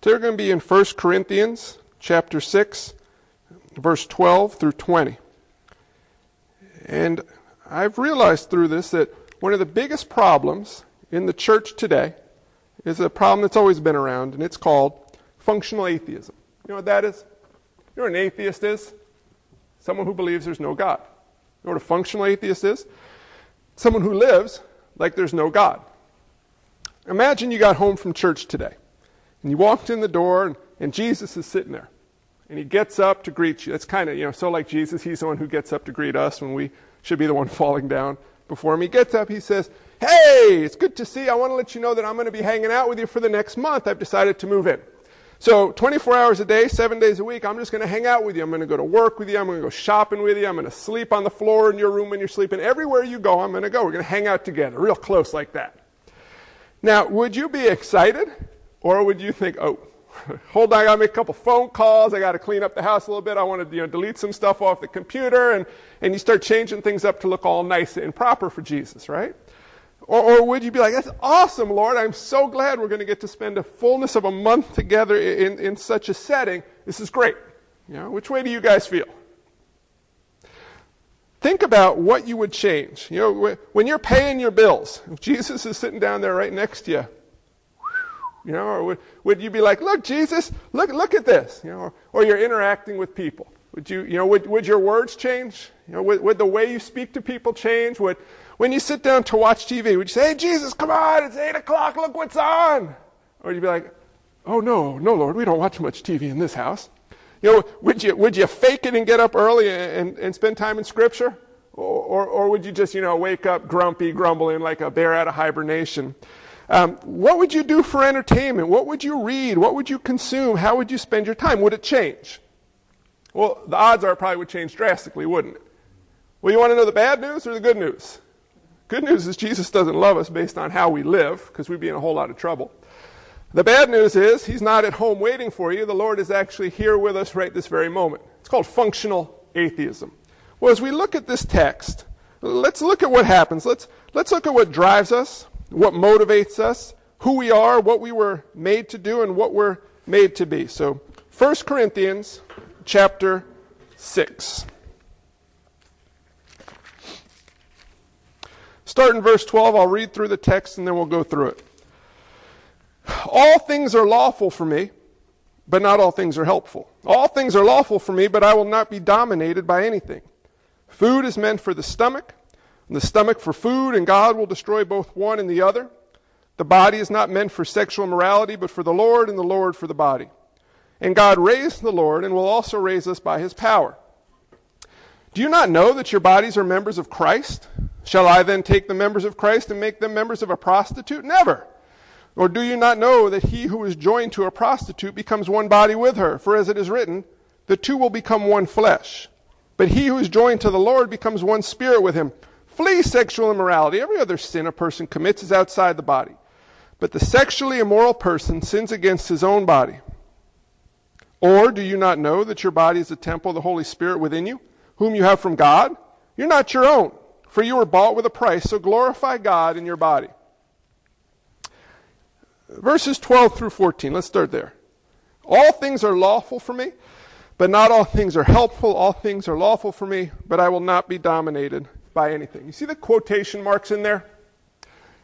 They're going to be in 1 Corinthians chapter 6, verse 12 through 20. And I've realized through this that one of the biggest problems in the church today is a problem that's always been around, and it's called functional atheism. You know what that is? You know what an atheist is? Someone who believes there's no God. You know what a functional atheist is? Someone who lives like there's no God. Imagine you got home from church today, and you walked in the door, and, and Jesus is sitting there. And he gets up to greet you. That's kind of, you know, so like Jesus, he's the one who gets up to greet us when we should be the one falling down before him. He gets up, he says, Hey, it's good to see you. I want to let you know that I'm going to be hanging out with you for the next month. I've decided to move in. So 24 hours a day, seven days a week, I'm just going to hang out with you. I'm going to go to work with you. I'm going to go shopping with you. I'm going to sleep on the floor in your room when you're sleeping. Everywhere you go, I'm going to go. We're going to hang out together, real close like that. Now, would you be excited? Or would you think, oh, hold on, I got to make a couple phone calls. I got to clean up the house a little bit. I want to you know, delete some stuff off the computer. And, and you start changing things up to look all nice and proper for Jesus, right? Or, or would you be like, that's awesome, Lord. I'm so glad we're going to get to spend a fullness of a month together in, in such a setting. This is great. You know, which way do you guys feel? Think about what you would change. You know, when you're paying your bills, if Jesus is sitting down there right next to you, you know, or would, would you be like, look, Jesus, look, look at this, you know, or, or you're interacting with people. Would you, you know, would, would your words change? You know, would, would the way you speak to people change? Would, when you sit down to watch TV, would you say, hey, Jesus, come on, it's 8 o'clock, look what's on? Or would you be like, oh, no, no, Lord, we don't watch much TV in this house. You know, would you, would you fake it and get up early and, and spend time in Scripture? Or, or, or would you just, you know, wake up grumpy, grumbling like a bear out of hibernation? Um, what would you do for entertainment? What would you read? What would you consume? How would you spend your time? Would it change? Well, the odds are it probably would change drastically, wouldn't it? Well, you want to know the bad news or the good news? Good news is Jesus doesn't love us based on how we live, because we'd be in a whole lot of trouble. The bad news is he's not at home waiting for you. The Lord is actually here with us right this very moment. It's called functional atheism. Well, as we look at this text, let's look at what happens. Let's, let's look at what drives us, what motivates us, who we are, what we were made to do, and what we're made to be. So, 1 Corinthians chapter 6. Start in verse 12. I'll read through the text and then we'll go through it. All things are lawful for me, but not all things are helpful. All things are lawful for me, but I will not be dominated by anything. Food is meant for the stomach, and the stomach for food, and God will destroy both one and the other. The body is not meant for sexual morality, but for the Lord, and the Lord for the body. And God raised the Lord, and will also raise us by his power. Do you not know that your bodies are members of Christ? Shall I then take the members of Christ and make them members of a prostitute? Never. Or do you not know that he who is joined to a prostitute becomes one body with her? For as it is written, the two will become one flesh. But he who is joined to the Lord becomes one spirit with him. Flee sexual immorality. Every other sin a person commits is outside the body. But the sexually immoral person sins against his own body. Or do you not know that your body is a temple of the Holy Spirit within you, whom you have from God? You're not your own. For you were bought with a price, so glorify God in your body. Verses 12 through 14, let's start there. All things are lawful for me, but not all things are helpful. All things are lawful for me, but I will not be dominated by anything. You see the quotation marks in there?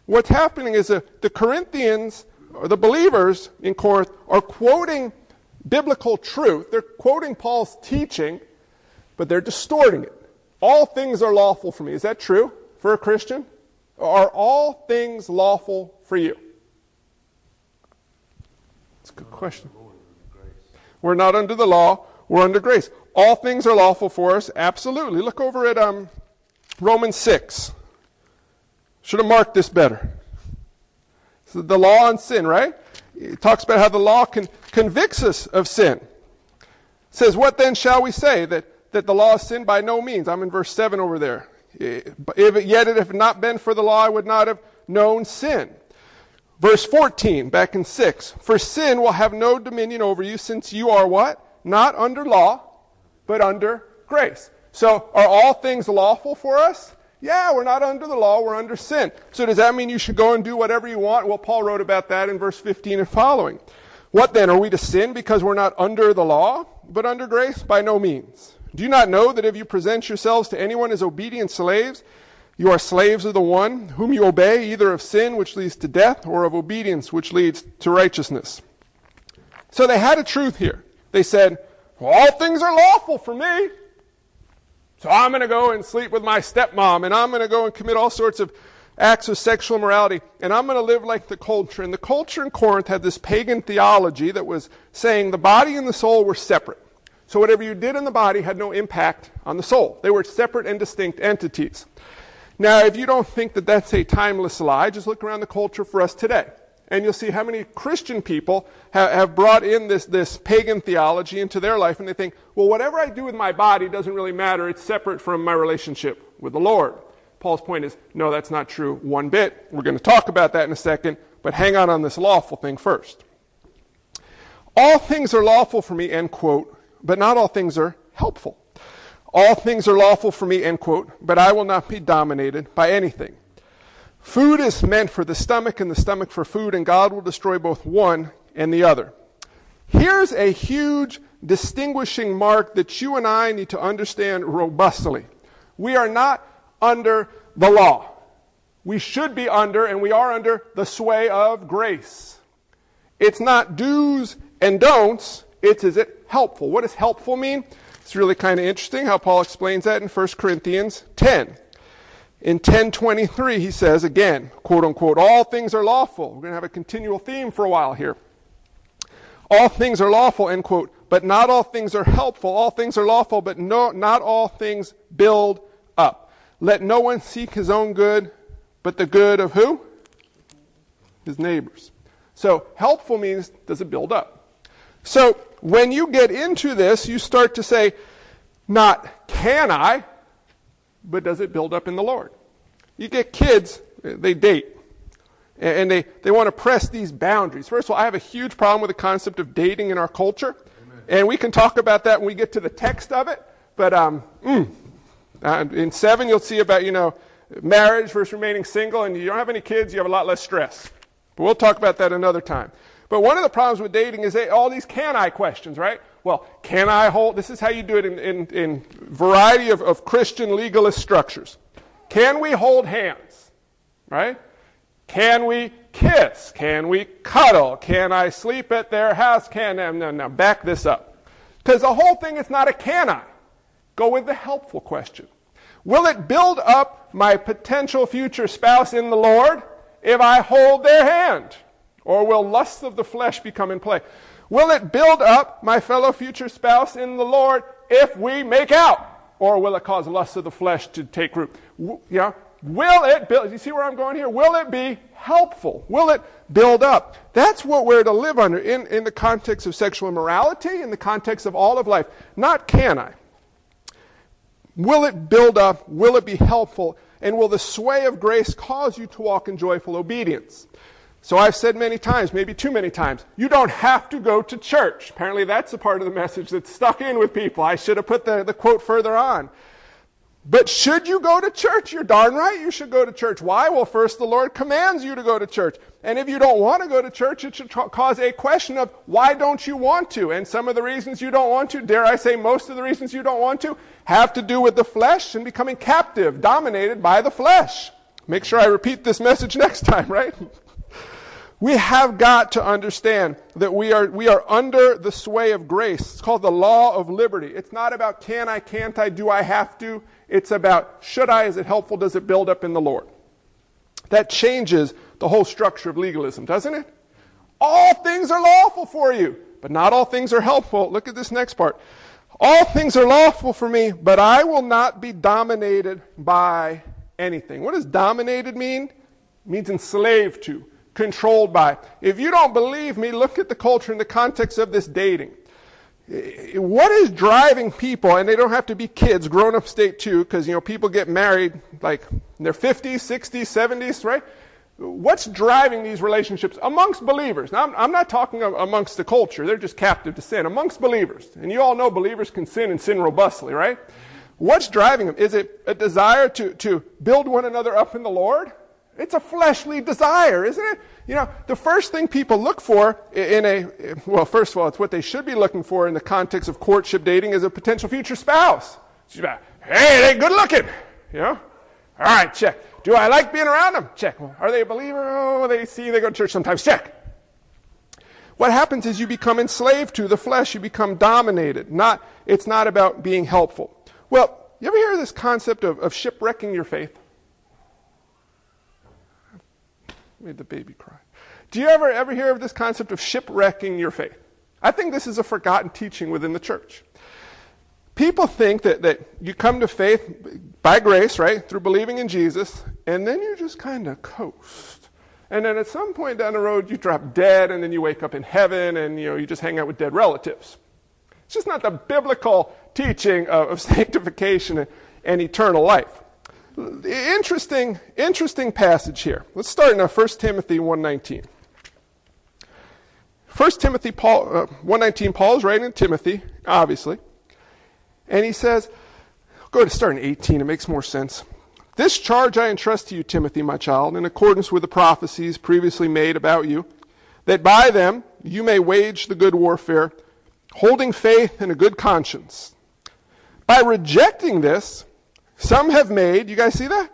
What's happening is that the Corinthians, or the believers in Corinth, are quoting biblical truth. They're quoting Paul's teaching, but they're distorting it. All things are lawful for me. Is that true for a Christian? Are all things lawful for you? It's a good question. We're not under the law, we're under grace. All things are lawful for us, absolutely. Look over at um, Romans 6. Should have marked this better. So the law on sin, right? It talks about how the law can, convicts us of sin. It says, What then shall we say? That that the law is sin? By no means. I'm in verse 7 over there. If yet it had not been for the law, I would not have known sin. Verse 14, back in 6. For sin will have no dominion over you, since you are what? Not under law, but under grace. So are all things lawful for us? Yeah, we're not under the law, we're under sin. So does that mean you should go and do whatever you want? Well, Paul wrote about that in verse 15 and following. What then? Are we to sin because we're not under the law, but under grace? By no means. Do you not know that if you present yourselves to anyone as obedient slaves, you are slaves of the one whom you obey, either of sin, which leads to death, or of obedience, which leads to righteousness? So they had a truth here. They said, well, All things are lawful for me. So I'm going to go and sleep with my stepmom, and I'm going to go and commit all sorts of acts of sexual immorality, and I'm going to live like the culture. And the culture in Corinth had this pagan theology that was saying the body and the soul were separate. So whatever you did in the body had no impact on the soul. They were separate and distinct entities. Now, if you don't think that that's a timeless lie, just look around the culture for us today. And you'll see how many Christian people have, have brought in this, this pagan theology into their life, and they think, well, whatever I do with my body doesn't really matter. It's separate from my relationship with the Lord. Paul's point is, no, that's not true one bit. We're going to talk about that in a second, but hang on on this lawful thing first. All things are lawful for me, end quote, but not all things are helpful. All things are lawful for me, end quote, but I will not be dominated by anything. Food is meant for the stomach and the stomach for food, and God will destroy both one and the other. Here's a huge distinguishing mark that you and I need to understand robustly. We are not under the law. We should be under, and we are under, the sway of grace. It's not do's and don'ts, it's is it helpful. What does helpful mean? It's really kind of interesting how Paul explains that in 1 Corinthians 10. In 1023, he says again, quote unquote, all things are lawful. We're going to have a continual theme for a while here. All things are lawful, end quote, but not all things are helpful. All things are lawful, but no, not all things build up. Let no one seek his own good, but the good of who? His neighbors. So helpful means does it build up? So when you get into this, you start to say, not can I, but does it build up in the Lord? You get kids, they date, and they, they want to press these boundaries. First of all, I have a huge problem with the concept of dating in our culture, Amen. and we can talk about that when we get to the text of it, but um, mm, uh, in seven, you'll see about, you know, marriage versus remaining single, and you don't have any kids, you have a lot less stress. But we'll talk about that another time. But one of the problems with dating is they, all these can I questions, right? Well, can I hold, this is how you do it in, in, in variety of, of Christian legalist structures. Can we hold hands? Right? Can we kiss? Can we cuddle? Can I sleep at their house? Can, no, no, no, back this up. Because the whole thing is not a can I. Go with the helpful question. Will it build up my potential future spouse in the Lord if I hold their hand? Or will lusts of the flesh become in play? Will it build up my fellow future spouse in the Lord if we make out? Or will it cause lusts of the flesh to take root? Yeah. Will it build, you see where I'm going here? Will it be helpful? Will it build up? That's what we're to live under in, in the context of sexual immorality, in the context of all of life. Not can I. Will it build up? Will it be helpful? And will the sway of grace cause you to walk in joyful obedience? So I've said many times, maybe too many times, you don't have to go to church. Apparently that's a part of the message that's stuck in with people. I should have put the, the quote further on. But should you go to church? You're darn right you should go to church. Why? Well, first, the Lord commands you to go to church. And if you don't want to go to church, it should tra- cause a question of why don't you want to? And some of the reasons you don't want to, dare I say, most of the reasons you don't want to, have to do with the flesh and becoming captive, dominated by the flesh. Make sure I repeat this message next time, right? We have got to understand that we are, we are under the sway of grace. It's called the law of liberty. It's not about can I, can't I, do I have to. It's about should I, is it helpful, does it build up in the Lord? That changes the whole structure of legalism, doesn't it? All things are lawful for you, but not all things are helpful. Look at this next part. All things are lawful for me, but I will not be dominated by anything. What does dominated mean? It means enslaved to, controlled by. If you don't believe me, look at the culture in the context of this dating what is driving people, and they don't have to be kids, grown up state too, because, you know, people get married like in their 50s, 60s, 70s, right? What's driving these relationships amongst believers? Now, I'm, I'm not talking amongst the culture. They're just captive to sin. Amongst believers. And you all know believers can sin and sin robustly, right? What's driving them? Is it a desire to, to build one another up in the Lord? It's a fleshly desire, isn't it? You know, the first thing people look for in a, well, first of all, it's what they should be looking for in the context of courtship dating is a potential future spouse. Hey, they good looking. You know? All right, check. Do I like being around them? Check. Are they a believer? Oh, they see they go to church sometimes. Check. What happens is you become enslaved to the flesh. You become dominated. Not, it's not about being helpful. Well, you ever hear this concept of, of shipwrecking your faith? Made the baby cry. Do you ever ever hear of this concept of shipwrecking your faith? I think this is a forgotten teaching within the church. People think that, that you come to faith by grace, right, through believing in Jesus, and then you just kind of coast. And then at some point down the road, you drop dead, and then you wake up in heaven, and you know you just hang out with dead relatives. It's just not the biblical teaching of, of sanctification and, and eternal life. Interesting, interesting passage here. Let's start now 1 Timothy 1.19. 1 Timothy Paul, uh, 119, Paul is writing to Timothy, obviously. And he says, go to start in 18, it makes more sense. This charge I entrust to you, Timothy, my child, in accordance with the prophecies previously made about you, that by them you may wage the good warfare, holding faith and a good conscience. By rejecting this, some have made, you guys see that?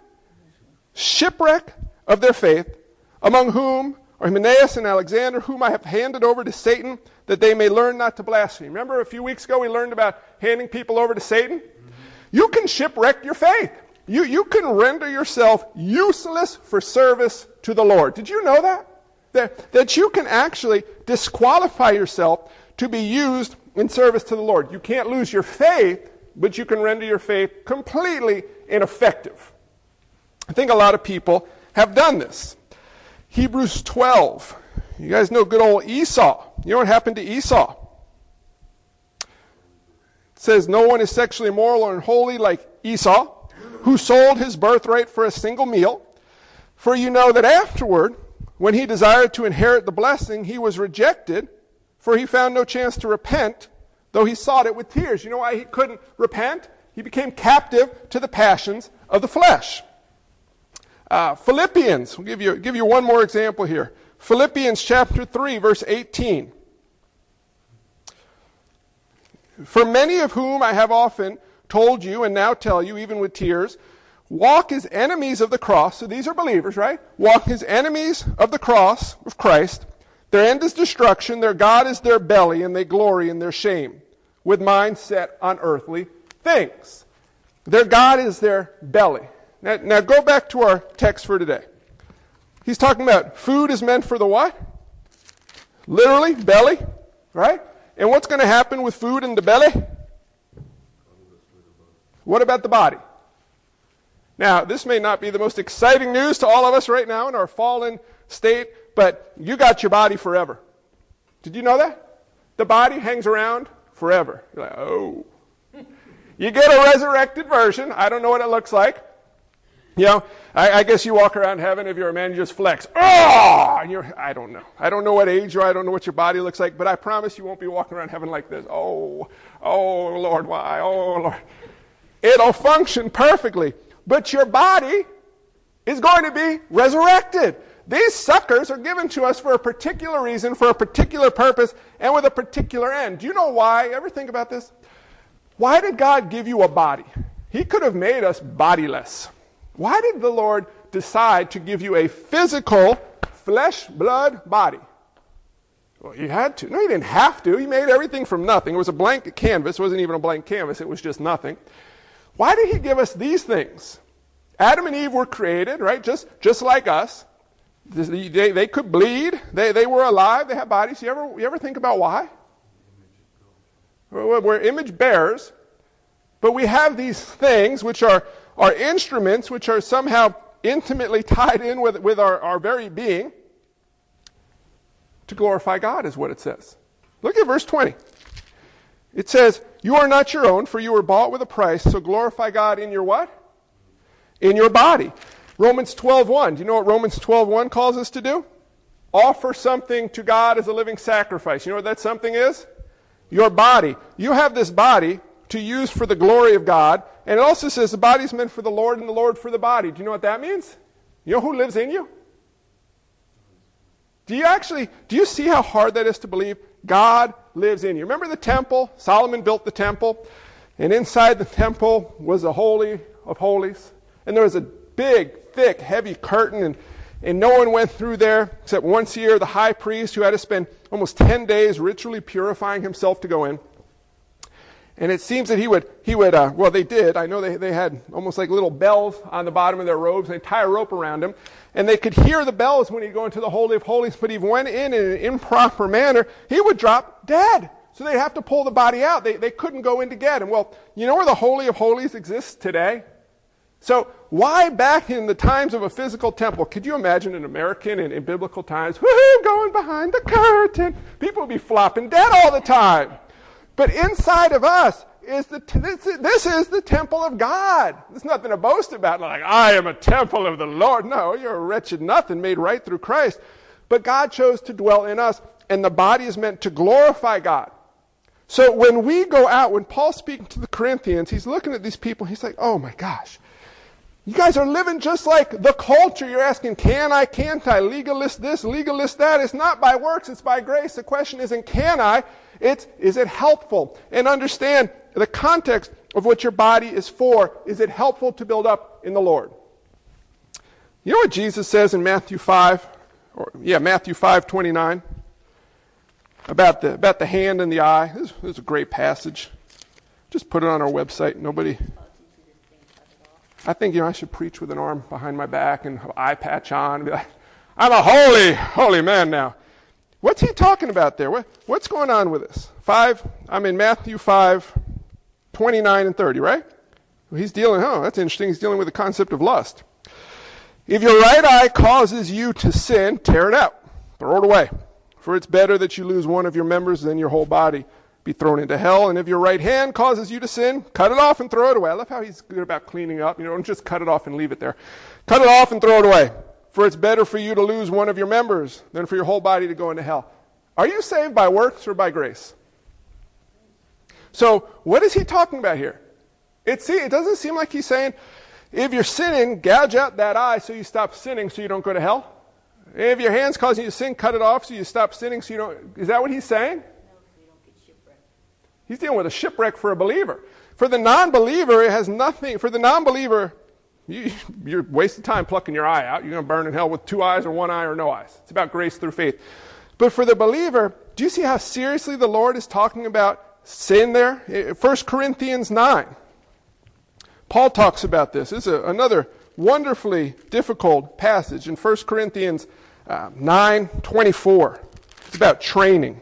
Shipwreck of their faith, among whom are Hymenaeus and Alexander, whom I have handed over to Satan, that they may learn not to blaspheme. Remember a few weeks ago we learned about handing people over to Satan? Mm-hmm. You can shipwreck your faith. You, you can render yourself useless for service to the Lord. Did you know that? That, that you can actually disqualify yourself to be used in service to the Lord. You can't lose your faith, but you can render your faith completely ineffective. I think a lot of people have done this. Hebrews 12. You guys know good old Esau. You know what happened to Esau? It says, No one is sexually immoral or unholy like Esau, who sold his birthright for a single meal. For you know that afterward, when he desired to inherit the blessing, he was rejected, for he found no chance to repent though he sought it with tears. You know why he couldn't repent? He became captive to the passions of the flesh. Uh, Philippians, we'll give you, give you one more example here. Philippians chapter 3, verse 18. For many of whom I have often told you and now tell you, even with tears, walk as enemies of the cross. So these are believers, right? Walk as enemies of the cross of Christ their end is destruction, their God is their belly, and they glory in their shame, with minds set on earthly things. Their God is their belly. Now, now go back to our text for today. He's talking about food is meant for the what? Literally, belly, right? And what's going to happen with food in the belly? What about the body? Now, this may not be the most exciting news to all of us right now in our fallen state but you got your body forever. Did you know that? The body hangs around forever. You're like, oh. You get a resurrected version. I don't know what it looks like. You know, I, I, guess you walk around heaven if you're a man, you just flex. Oh! And you're, I don't know. I don't know what age you are. I don't know what your body looks like, but I promise you won't be walking around heaven like this. Oh, oh, Lord, why? Oh, Lord. It'll function perfectly. But your body is going to be resurrected. These suckers are given to us for a particular reason, for a particular purpose, and with a particular end. Do you know why? Ever think about this? Why did God give you a body? He could have made us bodiless. Why did the Lord decide to give you a physical, flesh, blood body? Well, he had to. No, he didn't have to. He made everything from nothing. It was a blank canvas. It wasn't even a blank canvas. It was just nothing. Why did he give us these things? Adam and Eve were created, right? Just, just like us. They, they could bleed. They, they were alive. They had bodies. You ever, you ever think about why? We're image bearers, but we have these things which are, are instruments which are somehow intimately tied in with, with our, our very being to glorify God, is what it says. Look at verse 20. It says, You are not your own, for you were bought with a price, so glorify God in your what? In your body. Romans 12:1. Do you know what Romans 12:1 calls us to do? Offer something to God as a living sacrifice. You know what that something is? Your body. You have this body to use for the glory of God, and it also says the body is meant for the Lord and the Lord for the body. Do you know what that means? You You know who lives in you? Do you actually do you see how hard that is to believe? God lives in you. Remember the temple? Solomon built the temple, and inside the temple was the holy of holies, and there was a big, thick, heavy curtain and and no one went through there except once a year the high priest who had to spend almost 10 days ritually purifying himself to go in. And it seems that he would, he would uh, well, they did. I know they, they had almost like little bells on the bottom of their robes, and they tie a rope around him. And they could hear the bells when he'd go into the Holy of Holies, but he went in in an improper manner, he would drop dead. So they'd have to pull the body out. They, they couldn't go in to get him. Well, you know where the Holy of Holies exists today? So why back in the times of a physical temple, could you imagine an American in, in biblical times, whoo going behind the curtain? People would be flopping dead all the time. But inside of us is the, this, this is the temple of God. There's nothing to boast about. Like, I am a temple of the Lord. No, you're a wretched nothing made right through Christ. But God chose to dwell in us, and the body is meant to glorify God. So when we go out, when Paul's speaking to the Corinthians, he's looking at these people, he's like, oh my gosh. You guys are living just like the culture. You're asking, can I, can't I? Legalist this, legalist that. It's not by works, it's by grace. The question isn't can I, it's, is it helpful? And understand the context of what your body is for. Is it helpful to build up in the Lord? You know what Jesus says in Matthew 5? Or, yeah, Matthew 5, 29. About the, about the hand and the eye. This, this is a great passage. Just put it on our website. Nobody. I think, you know, I should preach with an arm behind my back and an eye patch on and be like, I'm a holy, holy man now. What's he talking about there? What, what's going on with this? Five, I'm in Matthew 5, 29 and 30, right? He's dealing, oh, that's interesting. He's dealing with the concept of lust. If your right eye causes you to sin, tear it out, throw it away. For it's better that you lose one of your members than your whole body be thrown into hell. And if your right hand causes you to sin, cut it off and throw it away. I love how he's good about cleaning up. You know, don't just cut it off and leave it there. Cut it off and throw it away. For it's better for you to lose one of your members than for your whole body to go into hell. Are you saved by works or by grace? So, what is he talking about here? It, see, it doesn't seem like he's saying, if you're sinning, gouge out that eye so you stop sinning so you don't go to hell. If your hand's causing you to sin, cut it off so you stop sinning so you don't. Is that what he's saying? He's dealing with a shipwreck for a believer. For the non believer, it has nothing. For the non believer, you, you're wasting time plucking your eye out. You're going to burn in hell with two eyes or one eye or no eyes. It's about grace through faith. But for the believer, do you see how seriously the Lord is talking about sin there? 1 Corinthians 9. Paul talks about this. This is a, another wonderfully difficult passage in 1 Corinthians uh, 9 24. It's about training.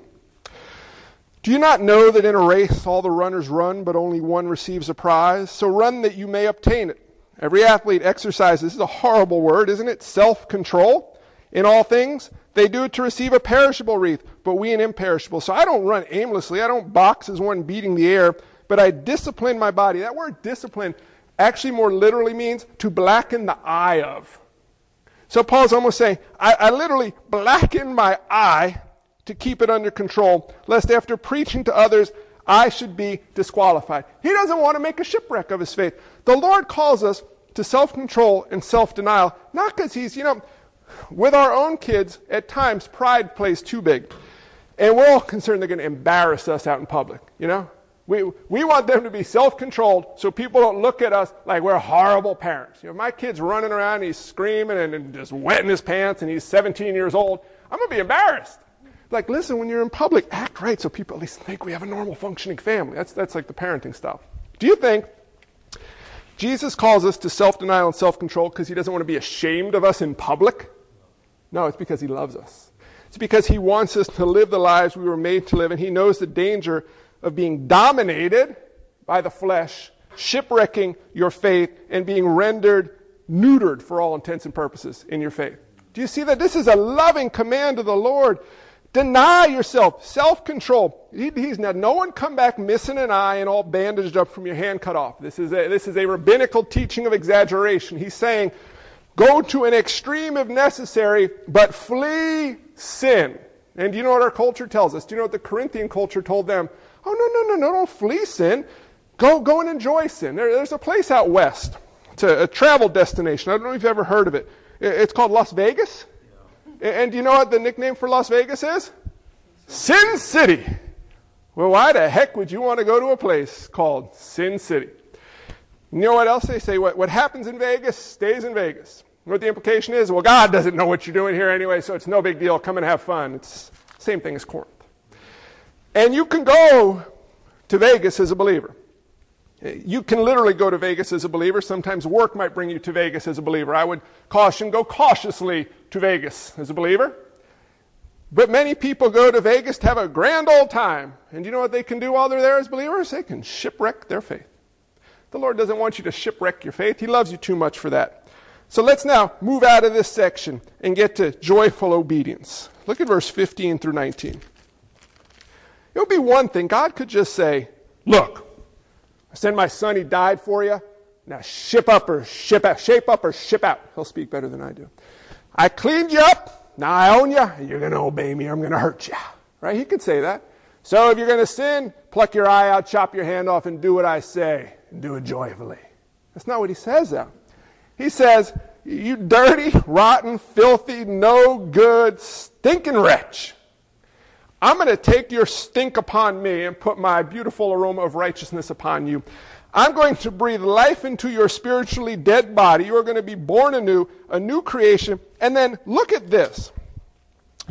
Do you not know that in a race all the runners run, but only one receives a prize? So run that you may obtain it. Every athlete exercises, this is a horrible word, isn't it? Self control in all things. They do it to receive a perishable wreath, but we an imperishable. So I don't run aimlessly. I don't box as one beating the air, but I discipline my body. That word discipline actually more literally means to blacken the eye of. So Paul's almost saying, I, I literally blacken my eye to keep it under control, lest after preaching to others, I should be disqualified. He doesn't want to make a shipwreck of his faith. The Lord calls us to self control and self denial, not because He's, you know, with our own kids, at times pride plays too big. And we're all concerned they're going to embarrass us out in public, you know? We, we want them to be self controlled so people don't look at us like we're horrible parents. You know, my kid's running around, and he's screaming and, and just wetting his pants, and he's 17 years old. I'm going to be embarrassed. Like, listen, when you're in public, act right so people at least think we have a normal functioning family. That's, that's like the parenting stuff. Do you think Jesus calls us to self denial and self control because he doesn't want to be ashamed of us in public? No, it's because he loves us. It's because he wants us to live the lives we were made to live, and he knows the danger of being dominated by the flesh, shipwrecking your faith, and being rendered neutered for all intents and purposes in your faith. Do you see that? This is a loving command of the Lord Deny yourself, self control. He, he's now, no one come back missing an eye and all bandaged up from your hand cut off. This is, a, this is a rabbinical teaching of exaggeration. He's saying, go to an extreme if necessary, but flee sin. And do you know what our culture tells us? Do you know what the Corinthian culture told them? Oh, no, no, no, no, don't flee sin. Go, go and enjoy sin. There, there's a place out west. It's a, a travel destination. I don't know if you've ever heard of it. It's called Las Vegas. And you know what the nickname for Las Vegas is? Sin City. Well, why the heck would you want to go to a place called Sin City? You know what else they say? What, what happens in Vegas stays in Vegas. What the implication is? Well, God doesn't know what you're doing here anyway, so it's no big deal. Come and have fun. It's same thing as Corinth. And you can go to Vegas as a believer. You can literally go to Vegas as a believer. Sometimes work might bring you to Vegas as a believer. I would caution go cautiously to Vegas as a believer. But many people go to Vegas to have a grand old time. And you know what they can do while they're there as believers? They can shipwreck their faith. The Lord doesn't want you to shipwreck your faith. He loves you too much for that. So let's now move out of this section and get to joyful obedience. Look at verse 15 through 19. It would be one thing. God could just say, Look, I sent my son, he died for you. Now ship up or ship out, shape up or ship out. He'll speak better than I do. I cleaned you up. Now I own you. You're going to obey me or I'm going to hurt you. Right? He could say that. So if you're going to sin, pluck your eye out, chop your hand off, and do what I say. And do it joyfully. That's not what he says, though. He says, You dirty, rotten, filthy, no good, stinking wretch. I'm going to take your stink upon me and put my beautiful aroma of righteousness upon you. I'm going to breathe life into your spiritually dead body. You are going to be born anew, a new creation. And then look at this.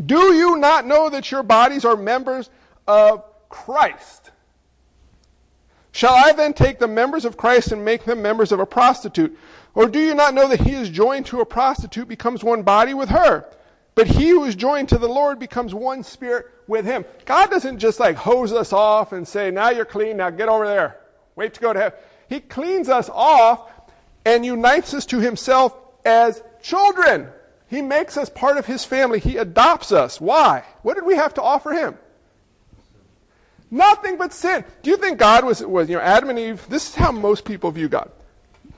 Do you not know that your bodies are members of Christ? Shall I then take the members of Christ and make them members of a prostitute? Or do you not know that he is joined to a prostitute becomes one body with her? But he who is joined to the Lord becomes one spirit with him. God doesn't just like hose us off and say, now you're clean, now get over there. Wait to go to heaven. He cleans us off and unites us to himself as children. He makes us part of his family. He adopts us. Why? What did we have to offer him? Nothing but sin. Do you think God was, was, you know, Adam and Eve? This is how most people view God.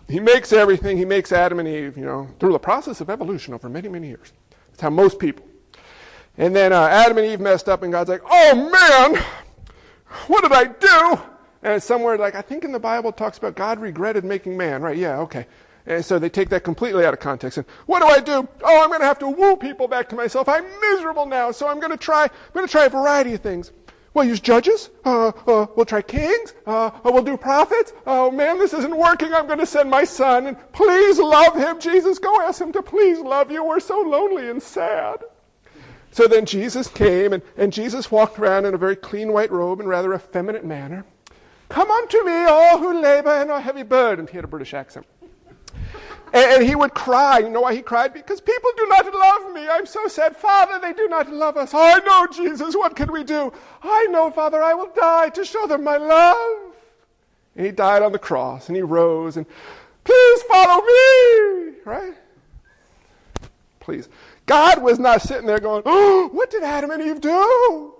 He makes everything. He makes Adam and Eve, you know, through the process of evolution over many, many years. That's how most people. And then uh, Adam and Eve messed up, and God's like, oh man, what did I do? And somewhere, like, I think in the Bible, talks about God regretted making man, right? Yeah, okay. And so they take that completely out of context. And what do I do? Oh, I'm going to have to woo people back to myself. I'm miserable now, so I'm going to try. I'm going to try a variety of things. We'll use judges. Uh, uh, we'll try kings. Uh, we'll do prophets. Oh man, this isn't working. I'm going to send my son, and please love him. Jesus, go ask him to please love you. We're so lonely and sad. So then Jesus came, and, and Jesus walked around in a very clean white robe in rather effeminate manner. Come unto me, all who labor and are heavy burdened. He had a British accent. And, and, he would cry. You know why he cried? Because people do not love me. I'm so sad. Father, they do not love us. I know, Jesus. What can we do? I know, Father, I will die to show them my love. And he died on the cross and he rose and, please follow me. Right? Please. God was not sitting there going, oh, what did Adam and Eve do?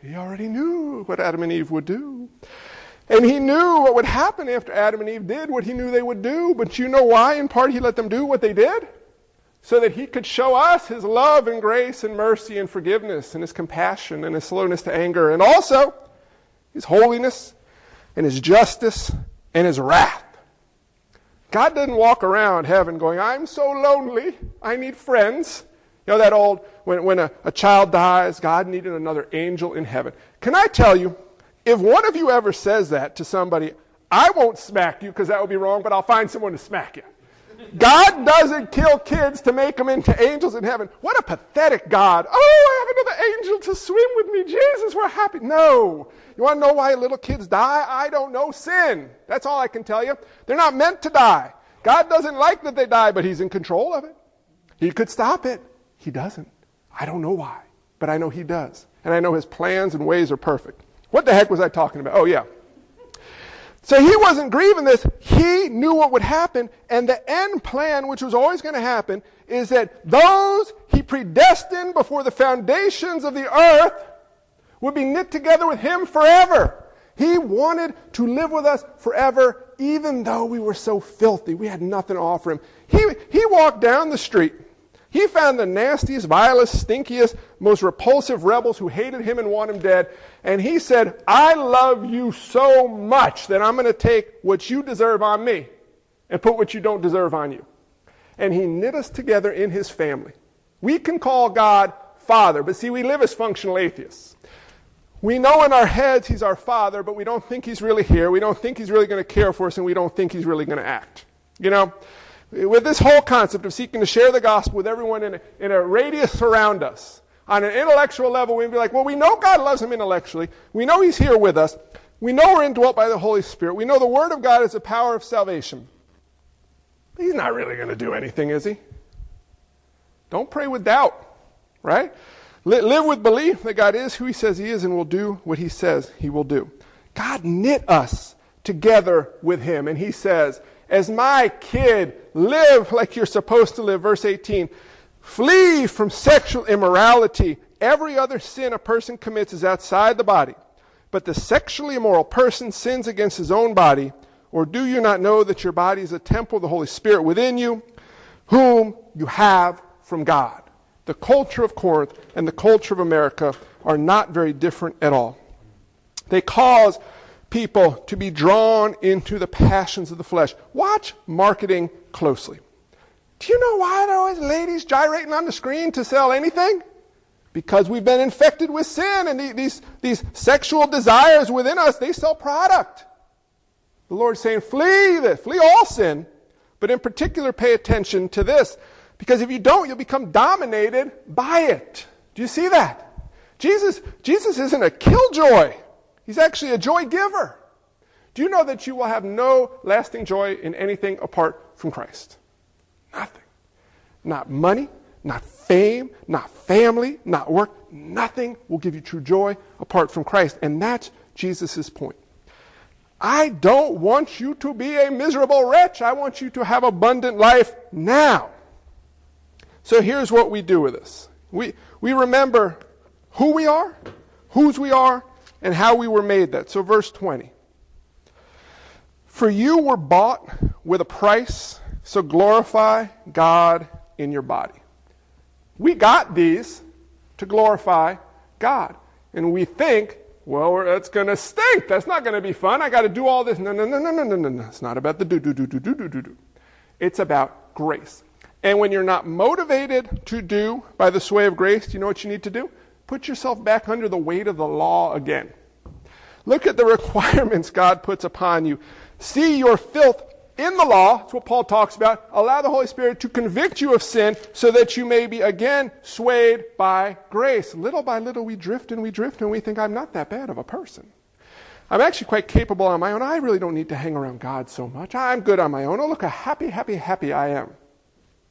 He already knew what Adam and Eve would do. And he knew what would happen after Adam and Eve did what he knew they would do. But you know why, in part, he let them do what they did? So that he could show us his love and grace and mercy and forgiveness and his compassion and his slowness to anger and also his holiness and his justice and his wrath. God doesn't walk around heaven going, I'm so lonely, I need friends. You know that old, when, when a, a child dies, God needed another angel in heaven. Can I tell you, if one of you ever says that to somebody, I won't smack you because that would be wrong, but I'll find someone to smack you. God doesn't kill kids to make them into angels in heaven. What a pathetic God. Oh, I have another angel to swim with me. Jesus, we're happy. No. You want to know why little kids die? I don't know. Sin. That's all I can tell you. They're not meant to die. God doesn't like that they die, but He's in control of it. He could stop it. He doesn't. I don't know why, but I know He does. And I know His plans and ways are perfect. What the heck was I talking about? Oh, yeah. So he wasn't grieving this. He knew what would happen. And the end plan, which was always going to happen, is that those he predestined before the foundations of the earth would be knit together with him forever. He wanted to live with us forever, even though we were so filthy. We had nothing to offer him. He, he walked down the street he found the nastiest, vilest, stinkiest, most repulsive rebels who hated him and want him dead. And he said, I love you so much that I'm going to take what you deserve on me and put what you don't deserve on you. and he knit us together in his family. We can call God Father, but see, we live as functional atheists. We know in our heads he's our Father, but we don't think he's really here. We don't think he's really going to care for us, and we don't think he's really going to act. You know, with this whole concept of seeking to share the gospel with everyone in a, in a radius around us, on an intellectual level, we'd be like, well, we know God loves him intellectually. We know he's here with us. We know we're indwelt by the Holy Spirit. We know the Word of God is the power of salvation. But he's not really going to do anything, is he? Don't pray with doubt, right? Live with belief that God is who he says he is and will do what he says he will do. God knit us together with him, and he says, as my kid, live like you're supposed to live. Verse 18. Flee from sexual immorality. Every other sin a person commits is outside the body. But the sexually immoral person sins against his own body. Or do you not know that your body is a temple of the Holy Spirit within you, whom you have from God? The culture of Corinth and the culture of America are not very different at all. They cause people to be drawn into the passions of the flesh. Watch marketing closely. Do you know why there are always ladies gyrating on the screen to sell anything? Because we've been infected with sin and these, these sexual desires within us, they sell product. The Lord's saying, flee this, flee all sin, but in particular pay attention to this. Because if you don't, you'll become dominated by it. Do you see that? Jesus, Jesus isn't a killjoy. He's actually a joy giver. Do you know that you will have no lasting joy in anything apart from Christ? Nothing. Not money, not fame, not family, not work. Nothing will give you true joy apart from Christ. And that's Jesus' point. I don't want you to be a miserable wretch. I want you to have abundant life now. So here's what we do with this we, we remember who we are, whose we are, and how we were made that. So, verse 20. For you were bought with a price, so glorify God in your body. We got these to glorify God. And we think, well, that's going to stink. That's not going to be fun. I got to do all this. No, no, no, no, no, no, no, no. It's not about the do, do, do, do, do, do, do, do. It's about grace. And when you're not motivated to do by the sway of grace, do you know what you need to do? Put yourself back under the weight of the law again. Look at the requirements God puts upon you. See your filth in the law. That's what Paul talks about. Allow the Holy Spirit to convict you of sin so that you may be again swayed by grace. Little by little, we drift and we drift and we think, I'm not that bad of a person. I'm actually quite capable on my own. I really don't need to hang around God so much. I'm good on my own. Oh, look how happy, happy, happy I am.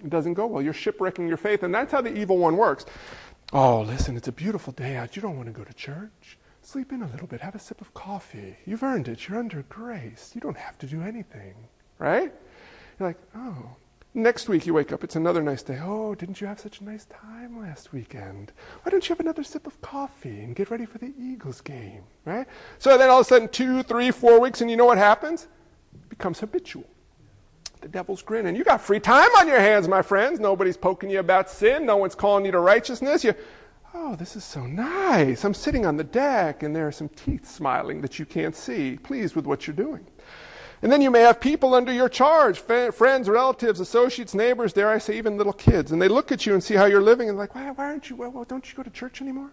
It doesn't go well. You're shipwrecking your faith, and that's how the evil one works. Oh, listen, it's a beautiful day out. You don't want to go to church. Sleep in a little bit. Have a sip of coffee. You've earned it. You're under grace. You don't have to do anything, right? You're like, oh. Next week you wake up, it's another nice day. Oh, didn't you have such a nice time last weekend? Why don't you have another sip of coffee and get ready for the Eagles game, right? So then all of a sudden, two, three, four weeks, and you know what happens? It becomes habitual the devil's grin. And you got free time on your hands, my friends. Nobody's poking you about sin. No one's calling you to righteousness. You, oh, this is so nice. I'm sitting on the deck and there are some teeth smiling that you can't see, pleased with what you're doing. And then you may have people under your charge, friends, relatives, associates, neighbors, dare I say, even little kids. And they look at you and see how you're living and like, why, why aren't you, well, well, don't you go to church anymore?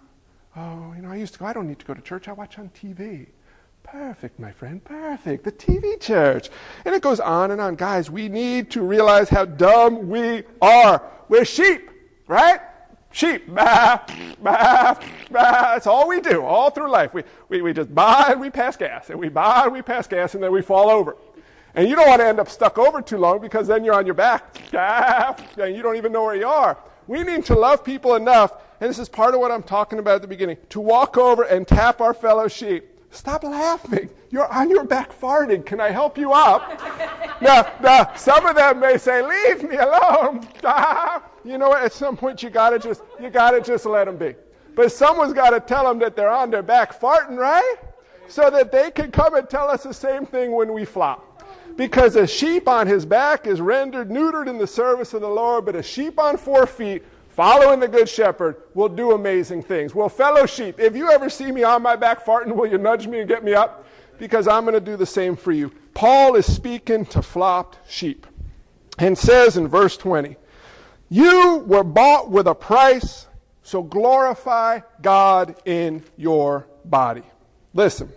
Oh, you know, I used to go, I don't need to go to church. I watch on TV. Perfect, my friend, perfect. The TV church. And it goes on and on. Guys, we need to realize how dumb we are. We're sheep, right? Sheep. Bah, bah, bah. That's all we do all through life. We, we, we just buy and we pass gas, and we buy and we pass gas, and then we fall over. And you don't want to end up stuck over too long because then you're on your back, and you don't even know where you are. We need to love people enough, and this is part of what I'm talking about at the beginning, to walk over and tap our fellow sheep Stop laughing. You're on your back farting. Can I help you up? now, now, some of them may say, "Leave me alone." you know what? At some point, you gotta just you gotta just let them be. But someone's got to tell them that they're on their back farting, right? So that they can come and tell us the same thing when we flop. Because a sheep on his back is rendered neutered in the service of the Lord, but a sheep on four feet following the Good Shepherd will do amazing things. Well, fellow sheep, if you ever see me on my back farting, will you nudge me and get me up? Because I'm going to do the same for you. Paul is speaking to flopped sheep. and says in verse 20, You were bought with a price, so glorify God in your body. Listen,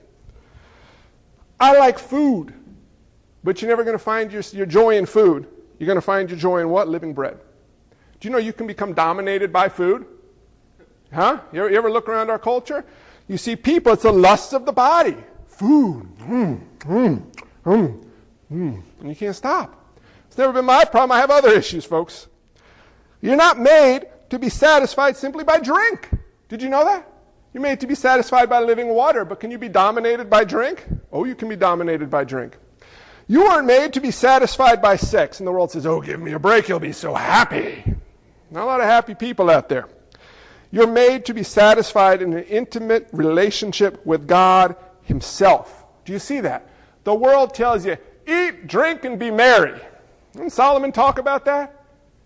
I like food, but you're never going to find your, your joy in food. You're going to find your joy in what? Living bread. Do you know you can become dominated by food? Huh? You ever, you ever look around our culture? You see people, it's the lust of the body. Food. Mm, mm, mm. And you can't stop. It's never been my problem. I have other issues, folks. You're not made to be satisfied simply by drink. Did you know that? You're made to be satisfied by living water, but can you be dominated by drink? Oh, you can be dominated by drink. You weren't made to be satisfied by sex. And the world says, oh, give me a break, you'll be so happy. Not a lot of happy people out there. You're made to be satisfied in an intimate relationship with God Himself. Do you see that? The world tells you, eat, drink, and be merry. Didn't Solomon talk about that?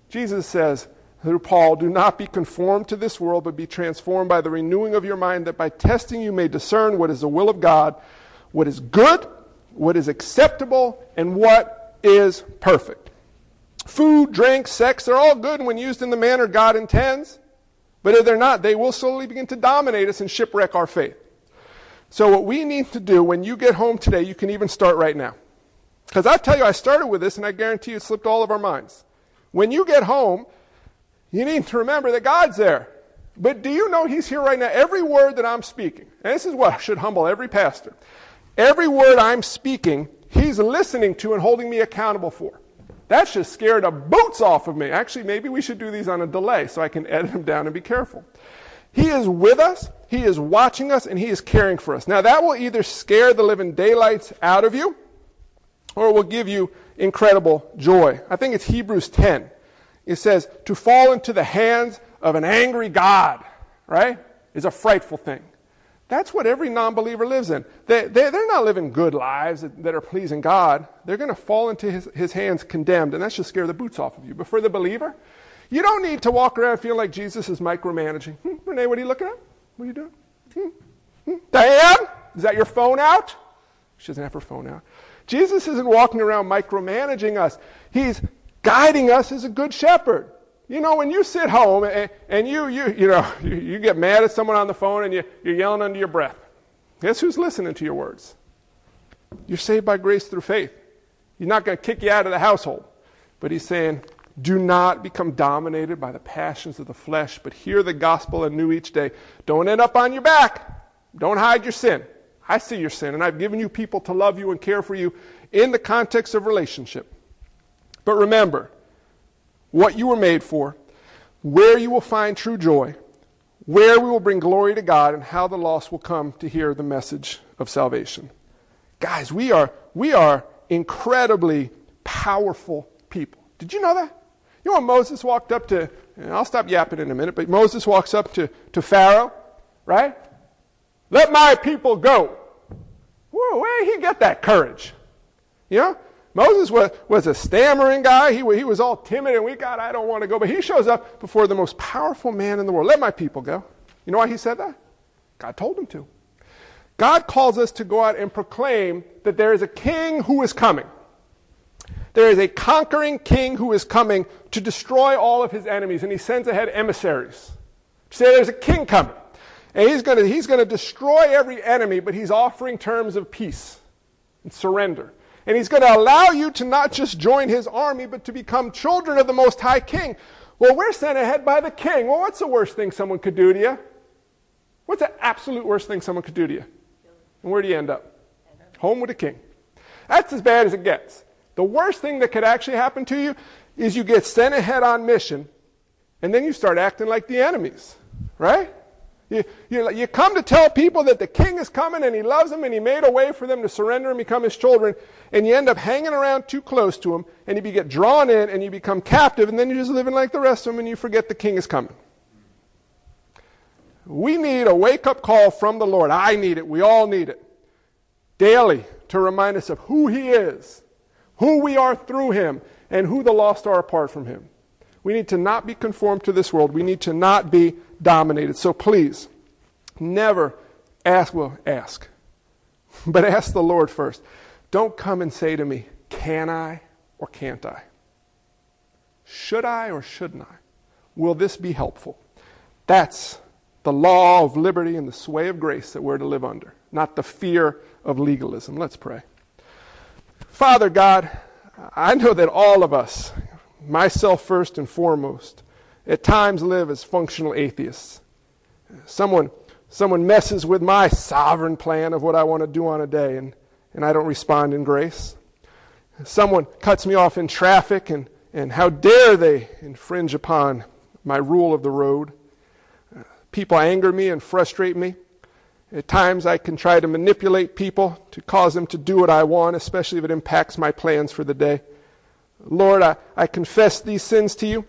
Jesus says through Paul, do not be conformed to this world, but be transformed by the renewing of your mind, that by testing you may discern what is the will of God, what is good, what is acceptable, and what is perfect. Food, drink, sex, they're all good when used in the manner God intends. But if they're not, they will slowly begin to dominate us and shipwreck our faith. So, what we need to do when you get home today, you can even start right now. Because I tell you, I started with this, and I guarantee you it slipped all of our minds. When you get home, you need to remember that God's there. But do you know He's here right now? Every word that I'm speaking, and this is what should humble every pastor. Every word I'm speaking, He's listening to and holding me accountable for. That just scared the boots off of me. Actually, maybe we should do these on a delay so I can edit them down and be careful. He is with us, He is watching us, and He is caring for us. Now, that will either scare the living daylights out of you, or will give you incredible joy. I think it's Hebrews 10. It says, to fall into the hands of an angry God, right, is a frightful thing. That's what every non believer lives in. They, they, are not living good lives that, that are pleasing God. They're going to fall into his, his hands condemned, and that should scare the boots off of you. But for the believer, you don't need to walk around feeling like Jesus is micromanaging. Hmm, Renee, what are you looking at? What are you doing? Hmm, hmm. Diane, is that your phone out? She doesn't have her phone out. Jesus isn't walking around micromanaging us. He's guiding us as a good shepherd. You know, when you sit home and, and you, you, you know, you, you, get mad at someone on the phone and you, you're yelling under your breath, guess who's listening to your words? You're saved by grace through faith. He's not going to kick you out of the household. But he's saying, do not become dominated by the passions of the flesh, but hear the gospel anew each day. Don't end up on your back. Don't hide your sin. I see your sin, and I've given you people to love you and care for you in the context of relationship. But remember what you were made for, where you will find true joy, where we will bring glory to God, and how the lost will come to hear the message of salvation. Guys, we are, we are incredibly powerful people. Did you know that? You know when Moses walked up to, I'll stop yapping in a minute, but Moses walks up to, to Pharaoh, right? Let my people go. Whoa, where did he get that courage? You know, Moses was, was a stammering guy. He, he was all timid and we God, I don't want to go. But he shows up before the most powerful man in the world. Let my people go. You know why he said that? God told him to. God calls us to go out and proclaim that there is a king who is coming. There is a conquering king who is coming to destroy all of his enemies, and he sends ahead emissaries. to Say there's a king coming. And he's going to, he's going to destroy every enemy, but he's offering terms of peace and surrender. And he's going to allow you to not just join his army, but to become children of the Most High King. Well, we're sent ahead by the king. Well, what's the worst thing someone could do to you? What's the absolute worst thing someone could do to you? And where do you end up? Home with the king. That's as bad as it gets. The worst thing that could actually happen to you is you get sent ahead on mission, and then you start acting like the enemies, right? You, you, you, come to tell people that the king is coming and he loves them and he made a way for them to surrender and become his children, and you end up hanging around too close to him, and you get drawn in and you become captive, and then you're just living like the rest of them and you forget the king is coming. We need a wake up call from the Lord. I need it. We all need it. Daily to remind us of who he is, who we are through him, and who the lost are apart from him. We need to not be conformed to this world. We need to not be dominated. So please, never ask, well, ask, but ask the Lord first. Don't come and say to me, can I or can't I? Should I or shouldn't I? Will this be helpful? That's the law of liberty and the sway of grace that we're to live under, not the fear of legalism. Let's pray. Father God, I know that all of us, myself first and foremost, at times live as functional atheists. Someone, someone messes with my sovereign plan of what I want to do on a day, and, and I don't respond in grace. Someone cuts me off in traffic, and, and how dare they infringe upon my rule of the road. People anger me and frustrate me. At times, I can try to manipulate people to cause them to do what I want, especially if it impacts my plans for the day. Lord, I, I confess these sins to you,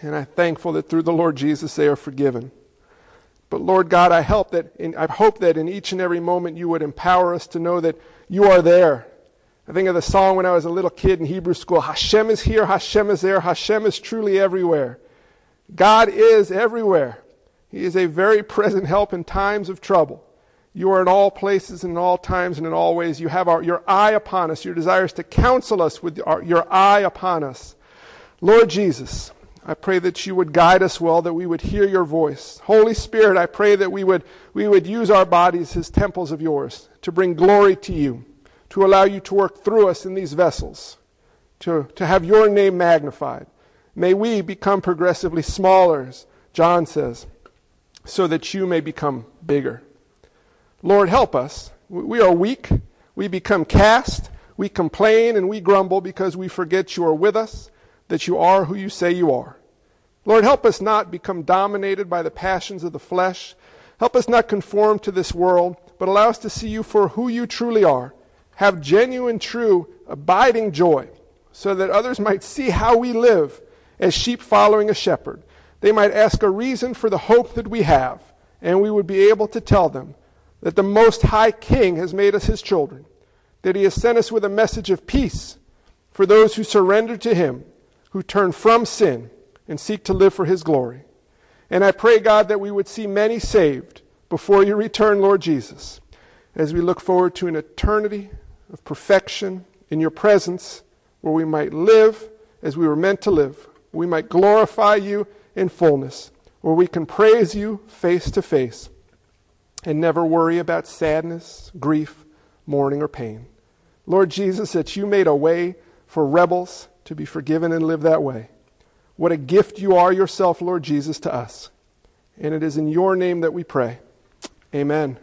and I'm thankful that through the Lord Jesus they are forgiven. But Lord God, I, help that in, I hope that in each and every moment you would empower us to know that you are there. I think of the song when I was a little kid in Hebrew school Hashem is here, Hashem is there, Hashem is truly everywhere. God is everywhere. He is a very present help in times of trouble. You are in all places and in all times and in all ways. You have our, your eye upon us. Your desire is to counsel us with our, your eye upon us. Lord Jesus, I pray that you would guide us well, that we would hear your voice. Holy Spirit, I pray that we would, we would use our bodies as temples of yours to bring glory to you, to allow you to work through us in these vessels, to, to have your name magnified. May we become progressively smaller, as John says, so that you may become bigger. Lord, help us. We are weak. We become cast. We complain and we grumble because we forget you are with us that you are who you say you are. Lord, help us not become dominated by the passions of the flesh. Help us not conform to this world, but allow us to see you for who you truly are. Have genuine, true, abiding joy, so that others might see how we live as sheep following a shepherd. They might ask a reason for the hope that we have, and we would be able to tell them that the Most High King has made us his children, that he has sent us with a message of peace for those who surrender to him who turn from sin and seek to live for his glory. And I pray, God, that we would see many saved before you return, Lord Jesus, as we look forward to an eternity of perfection in your presence where we might live as we were meant to live. We might glorify you in fullness, where we can praise you face to face and never worry about sadness, grief, mourning, or pain. Lord Jesus, that you made a way for rebels to be forgiven and live that way. What a gift you are yourself, Lord Jesus, to us. And it is in your name that we pray. Amen.